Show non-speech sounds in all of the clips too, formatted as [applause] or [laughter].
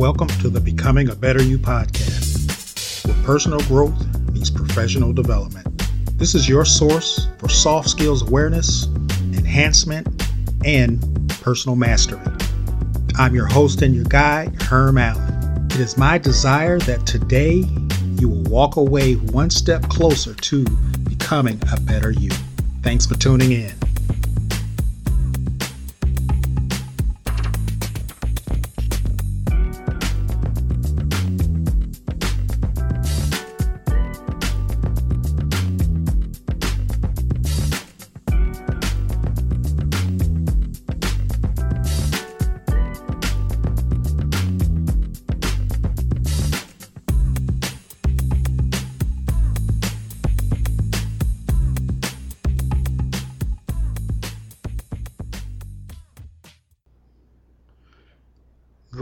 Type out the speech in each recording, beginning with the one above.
Welcome to the Becoming a Better You podcast, where personal growth meets professional development. This is your source for soft skills awareness, enhancement, and personal mastery. I'm your host and your guide, Herm Allen. It is my desire that today you will walk away one step closer to becoming a better you. Thanks for tuning in.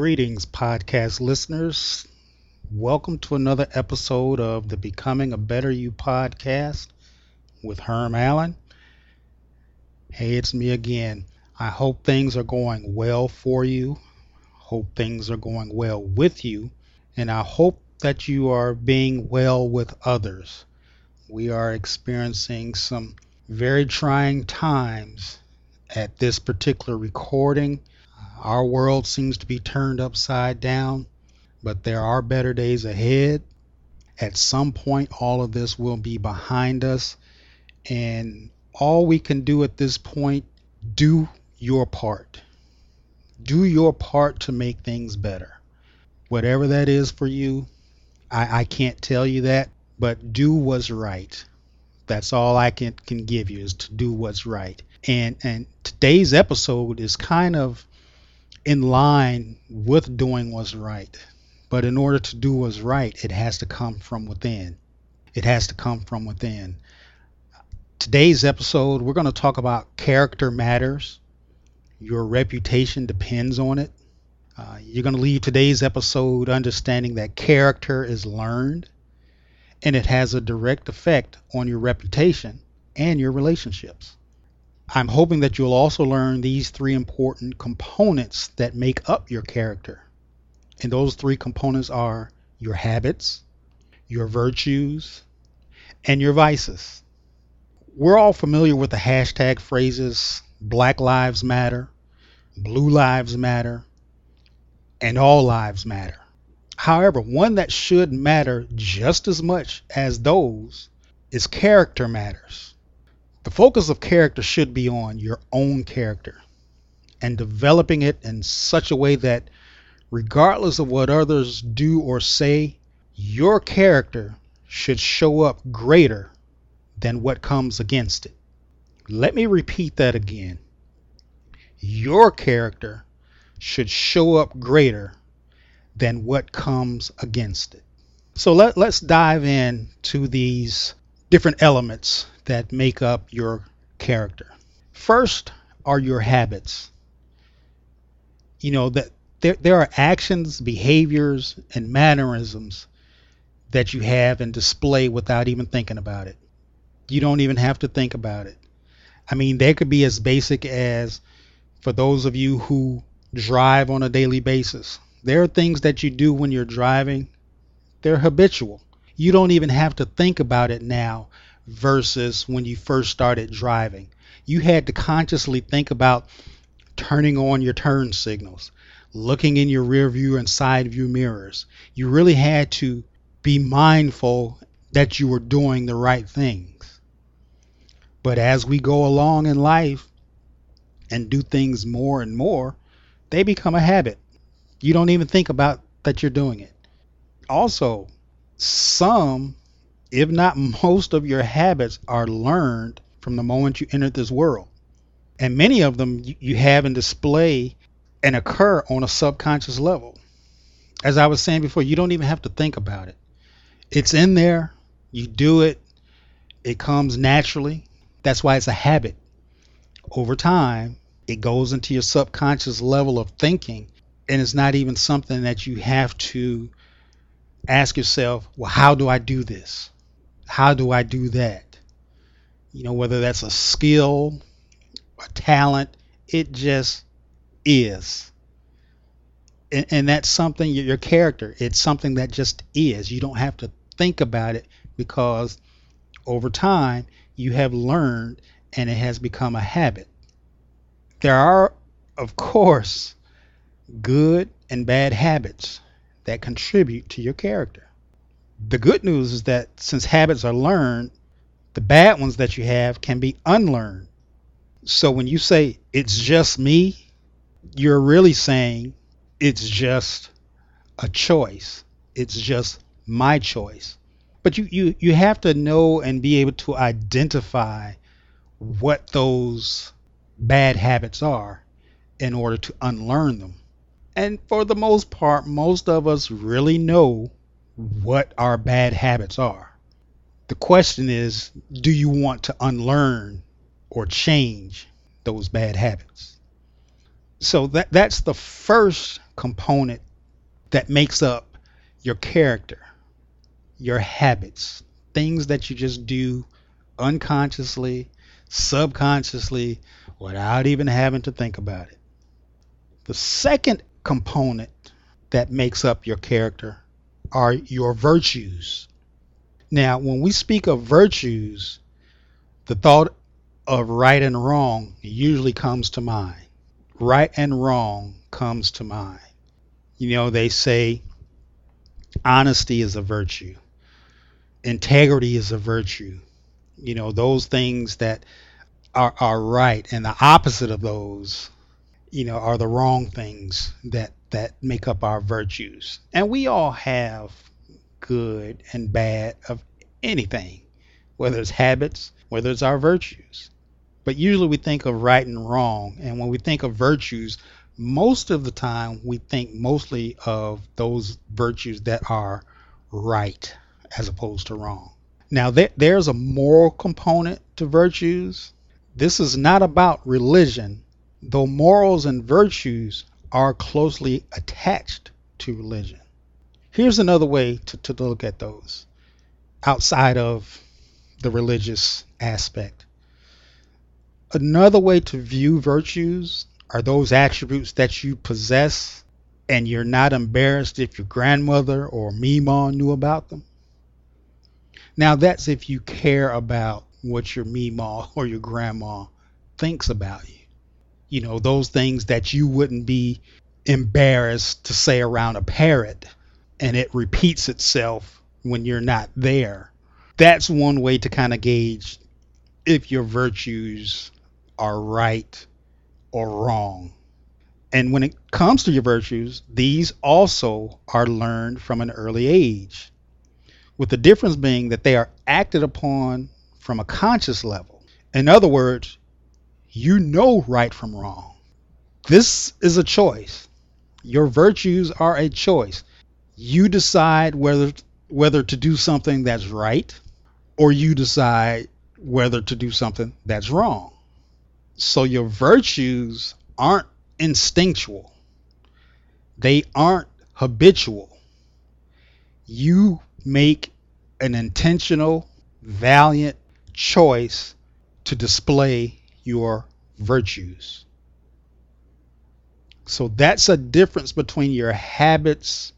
Greetings, podcast listeners. Welcome to another episode of the Becoming a Better You podcast with Herm Allen. Hey, it's me again. I hope things are going well for you. Hope things are going well with you. And I hope that you are being well with others. We are experiencing some very trying times at this particular recording our world seems to be turned upside down, but there are better days ahead. At some point, all of this will be behind us. And all we can do at this point, do your part. Do your part to make things better. Whatever that is for you, I, I can't tell you that, but do what's right. That's all I can, can give you is to do what's right. And and today's episode is kind of in line with doing what's right. But in order to do what's right, it has to come from within. It has to come from within. Today's episode, we're going to talk about character matters. Your reputation depends on it. Uh, you're going to leave today's episode understanding that character is learned and it has a direct effect on your reputation and your relationships. I'm hoping that you'll also learn these three important components that make up your character. And those three components are your habits, your virtues, and your vices. We're all familiar with the hashtag phrases Black Lives Matter, Blue Lives Matter, and All Lives Matter. However, one that should matter just as much as those is character matters. The focus of character should be on your own character and developing it in such a way that, regardless of what others do or say, your character should show up greater than what comes against it. Let me repeat that again. Your character should show up greater than what comes against it. So let, let's dive in to these different elements that make up your character. First are your habits. You know that there there are actions, behaviors, and mannerisms that you have and display without even thinking about it. You don't even have to think about it. I mean, they could be as basic as for those of you who drive on a daily basis. There are things that you do when you're driving, they're habitual. You don't even have to think about it now versus when you first started driving. You had to consciously think about turning on your turn signals, looking in your rear view and side view mirrors. You really had to be mindful that you were doing the right things. But as we go along in life and do things more and more, they become a habit. You don't even think about that you're doing it. Also, some if not most of your habits are learned from the moment you entered this world. And many of them you have in display and occur on a subconscious level. As I was saying before, you don't even have to think about it. It's in there, you do it, it comes naturally. That's why it's a habit. Over time, it goes into your subconscious level of thinking, and it's not even something that you have to ask yourself, well, how do I do this? how do I do that? You know, whether that's a skill, a talent, it just is. And, and that's something, your character, it's something that just is. You don't have to think about it because over time you have learned and it has become a habit. There are, of course, good and bad habits that contribute to your character. The good news is that since habits are learned, the bad ones that you have can be unlearned. So when you say it's just me, you're really saying it's just a choice. It's just my choice. But you, you, you have to know and be able to identify what those bad habits are in order to unlearn them. And for the most part, most of us really know what our bad habits are. The question is do you want to unlearn or change those bad habits? So that, that's the first component that makes up your character, your habits, things that you just do unconsciously, subconsciously, without even having to think about it. The second component that makes up your character are your virtues. Now, when we speak of virtues, the thought of right and wrong usually comes to mind. Right and wrong comes to mind. You know, they say honesty is a virtue, integrity is a virtue. You know, those things that are, are right, and the opposite of those you know, are the wrong things that that make up our virtues. And we all have good and bad of anything, whether it's habits, whether it's our virtues. But usually we think of right and wrong, and when we think of virtues, most of the time we think mostly of those virtues that are right as opposed to wrong. Now there, there's a moral component to virtues. This is not about religion though morals and virtues are closely attached to religion. Here's another way to, to look at those outside of the religious aspect. Another way to view virtues are those attributes that you possess and you're not embarrassed if your grandmother or Meemaw knew about them. Now, that's if you care about what your Meemaw or your grandma thinks about you you know, those things that you wouldn't be embarrassed to say around a parrot and it repeats itself when you're not there. That's one way to kind of gauge if your virtues are right or wrong. And when it comes to your virtues, these also are learned from an early age, with the difference being that they are acted upon from a conscious level. In other words, you know right from wrong. This is a choice. Your virtues are a choice. You decide whether whether to do something that's right or you decide whether to do something that's wrong. So your virtues aren't instinctual. They aren't habitual. You make an intentional, valiant choice to display your virtues. So that's a difference between your habits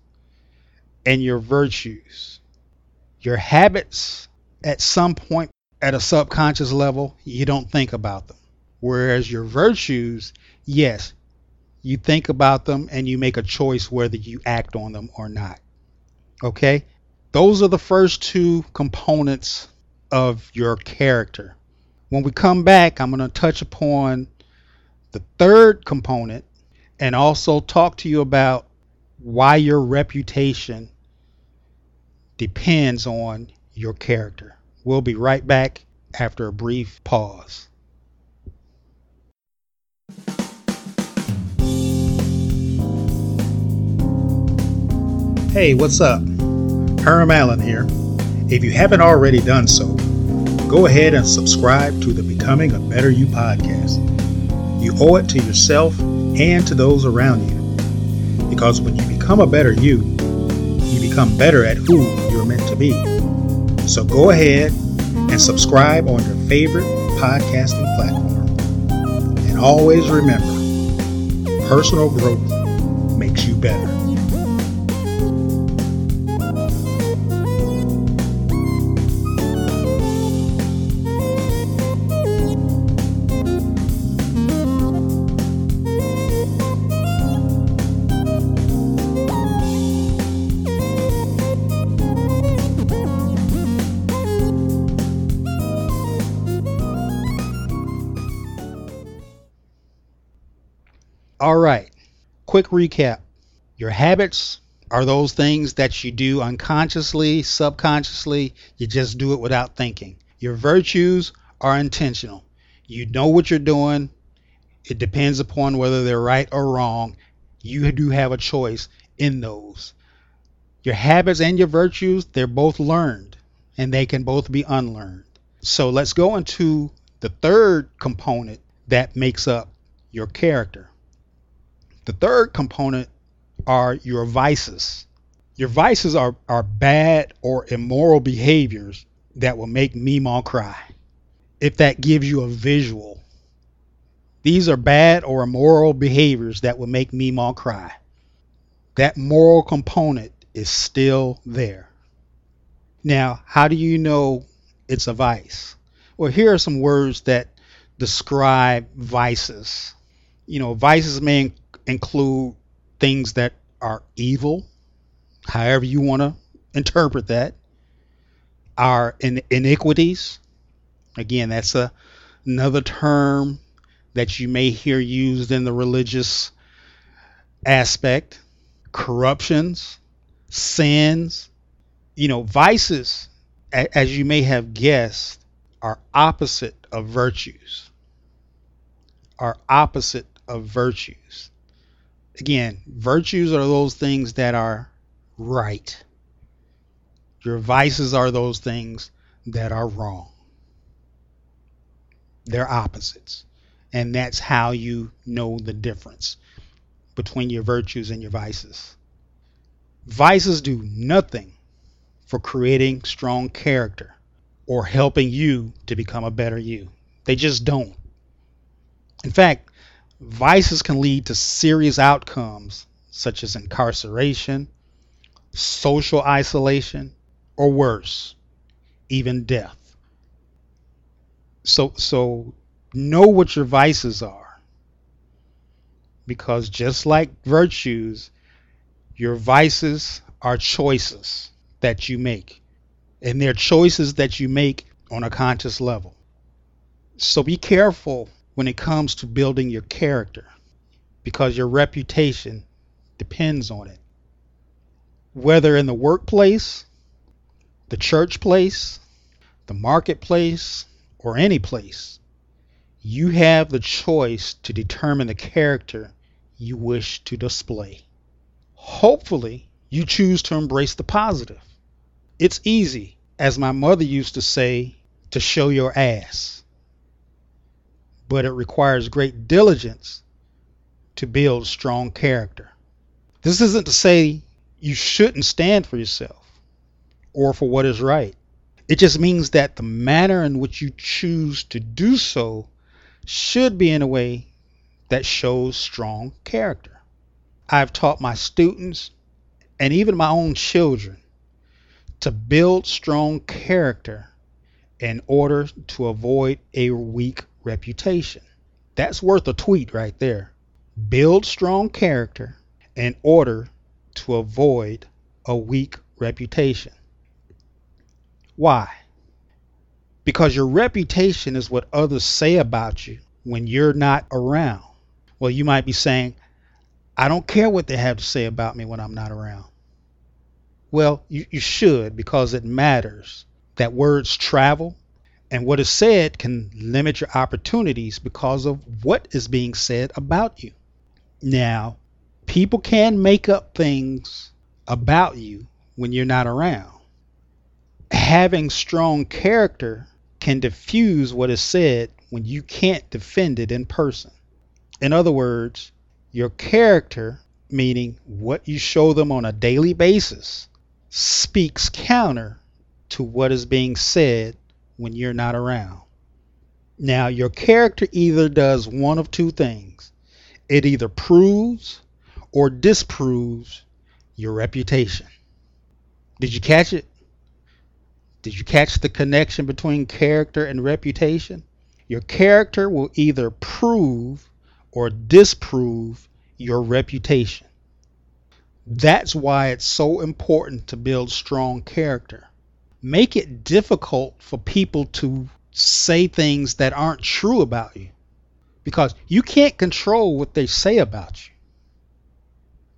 and your virtues. Your habits, at some point at a subconscious level, you don't think about them. Whereas your virtues, yes, you think about them and you make a choice whether you act on them or not. Okay? Those are the first two components of your character. When we come back, I'm going to touch upon the third component and also talk to you about why your reputation depends on your character. We'll be right back after a brief pause. Hey, what's up? Herm Allen here. If you haven't already done so, go ahead and subscribe to the Becoming a Better You podcast. You owe it to yourself and to those around you. Because when you become a better you, you become better at who you're meant to be. So go ahead and subscribe on your favorite podcasting platform. And always remember personal growth makes you better. All right. Quick recap. Your habits are those things that you do unconsciously, subconsciously. You just do it without thinking. Your virtues are intentional. You know what you're doing. It depends upon whether they're right or wrong. You do have a choice in those. Your habits and your virtues, they're both learned and they can both be unlearned. So let's go into the third component that makes up your character. The third component are your vices. Your vices are, are bad or immoral behaviors that will make Meemaw cry. If that gives you a visual, these are bad or immoral behaviors that will make Meemaw cry. That moral component is still there. Now, how do you know it's a vice? Well, here are some words that describe vices. You know, vices may include things that are evil, however you want to interpret that, are in, iniquities. Again, that's a, another term that you may hear used in the religious aspect. Corruptions, sins, you know, vices, as you may have guessed, are opposite of virtues. Are opposite of virtues again, virtues are those things that are right. Your vices are those things that are wrong. They're opposites. And that's how you know the difference between your virtues and your vices. Vices do nothing for creating strong character or helping you to become a better you. They just don't. In fact, vices can lead to serious outcomes such as incarceration, social isolation, or worse, even death. So so know what your vices are. Because just like virtues, your vices are choices that you make. And they're choices that you make on a conscious level. So be careful when it comes to building your character because your reputation depends on it. Whether in the workplace, the church place, the marketplace, or any place, you have the choice to determine the character you wish to display. Hopefully, you choose to embrace the positive. It's easy, as my mother used to say, to show your ass but it requires great diligence to build strong character. This isn't to say you shouldn't stand for yourself or for what is right. It just means that the manner in which you choose to do so should be in a way that shows strong character. I've taught my students and even my own children to build strong character in order to avoid a weak reputation. That's worth a tweet right there. Build strong character in order to avoid a weak reputation. Why? Because your reputation is what others say about you when you're not around. Well, you might be saying, I don't care what they have to say about me when I'm not around. Well, you, you should because it matters that words travel and what is said can limit your opportunities because of what is being said about you. Now, people can make up things about you when you're not around. Having strong character can diffuse what is said when you can't defend it in person. In other words, your character, meaning what you show them on a daily basis, speaks counter to what is being said when you're not around. Now, your character either does one of two things it either proves or disproves your reputation. Did you catch it? Did you catch the connection between character and reputation? Your character will either prove or disprove your reputation. That's why it's so important to build strong character. Make it difficult for people to say things that aren't true about you because you can't control what they say about you.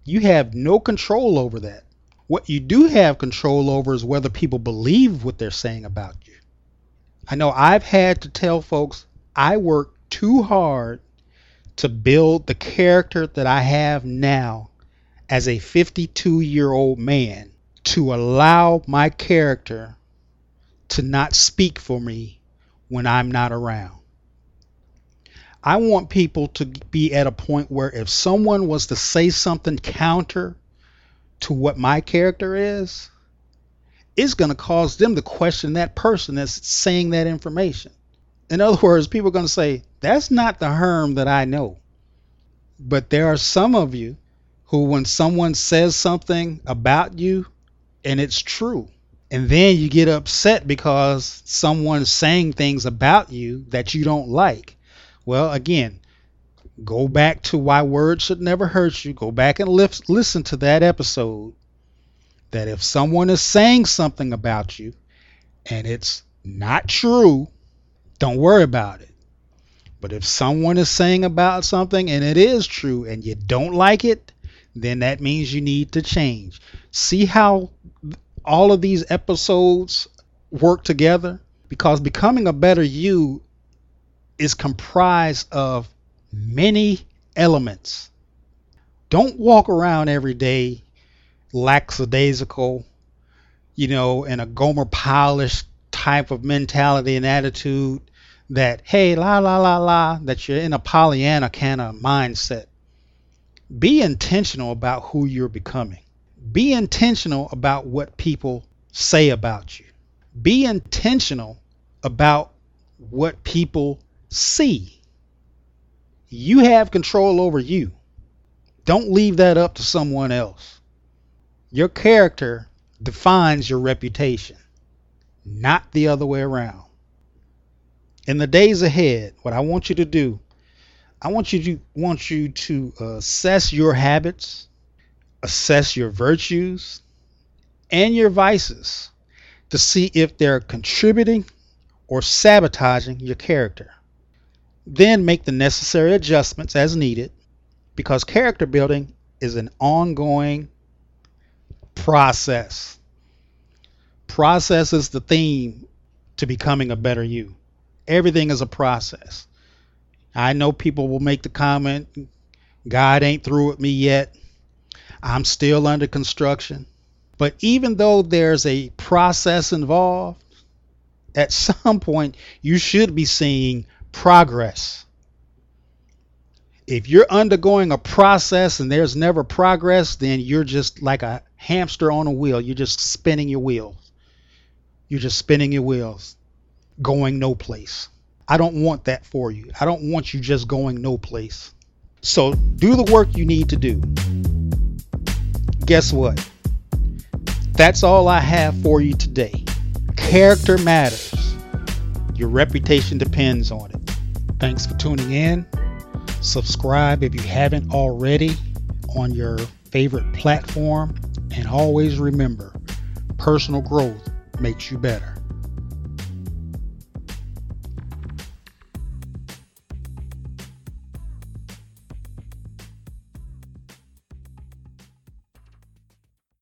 You have no control over that. What you do have control over is whether people believe what they're saying about you. I know I've had to tell folks I work too hard to build the character that I have now as a 52 year old man to allow my character to not speak for me when I'm not around. I want people to be at a point where if someone was to say something counter to what my character is, it's going to cause them to question that person that's saying that information. In other words, people are going to say, that's not the Herm that I know. But there are some of you who, when someone says something about you and it's true, and then you get upset because someone's saying things about you that you don't like. Well, again, go back to why words should never hurt you. Go back and listen to that episode. That if someone is saying something about you and it's not true, don't worry about it. But if someone is saying about something and it is true and you don't like it, then that means you need to change. See how all of these episodes work together? Because becoming a better you is comprised of many elements. Don't walk around every day lackadaisical, you know, in a Gomer Pyle-ish type of mentality and attitude that, hey, la, la, la, la, that you're in a Pollyanna kind of mindset. Be intentional about who you're becoming. Be intentional about what people say about you. Be intentional about what people see. You have control over you. Don't leave that up to someone else. Your character defines your reputation, not the other way around. In the days ahead, what I want you to do, I want you to want you to uh, assess your habits, assess your virtues and your vices to see if they're contributing or sabotaging your character. Then make the necessary adjustments as needed because character building is an ongoing process. Process is the theme to becoming a better you. Everything is a process. I know people will make the comment, God ain't through with me yet. I'm still under construction. But even though there's a process involved, at [laughs] some point you should be seeing progress. If you're undergoing a process and there's never progress, then you're just like a hamster on a wheel. You're just spinning your wheels. You're just spinning your wheels, going no place. I don't want that for you. I don't want you just going no place. So do the work you need to do. Guess what? That's all I have for you today. Character matters. Your reputation depends on it. Thanks for tuning in. Subscribe if you haven't already on your favorite platform. And always remember personal growth makes you better.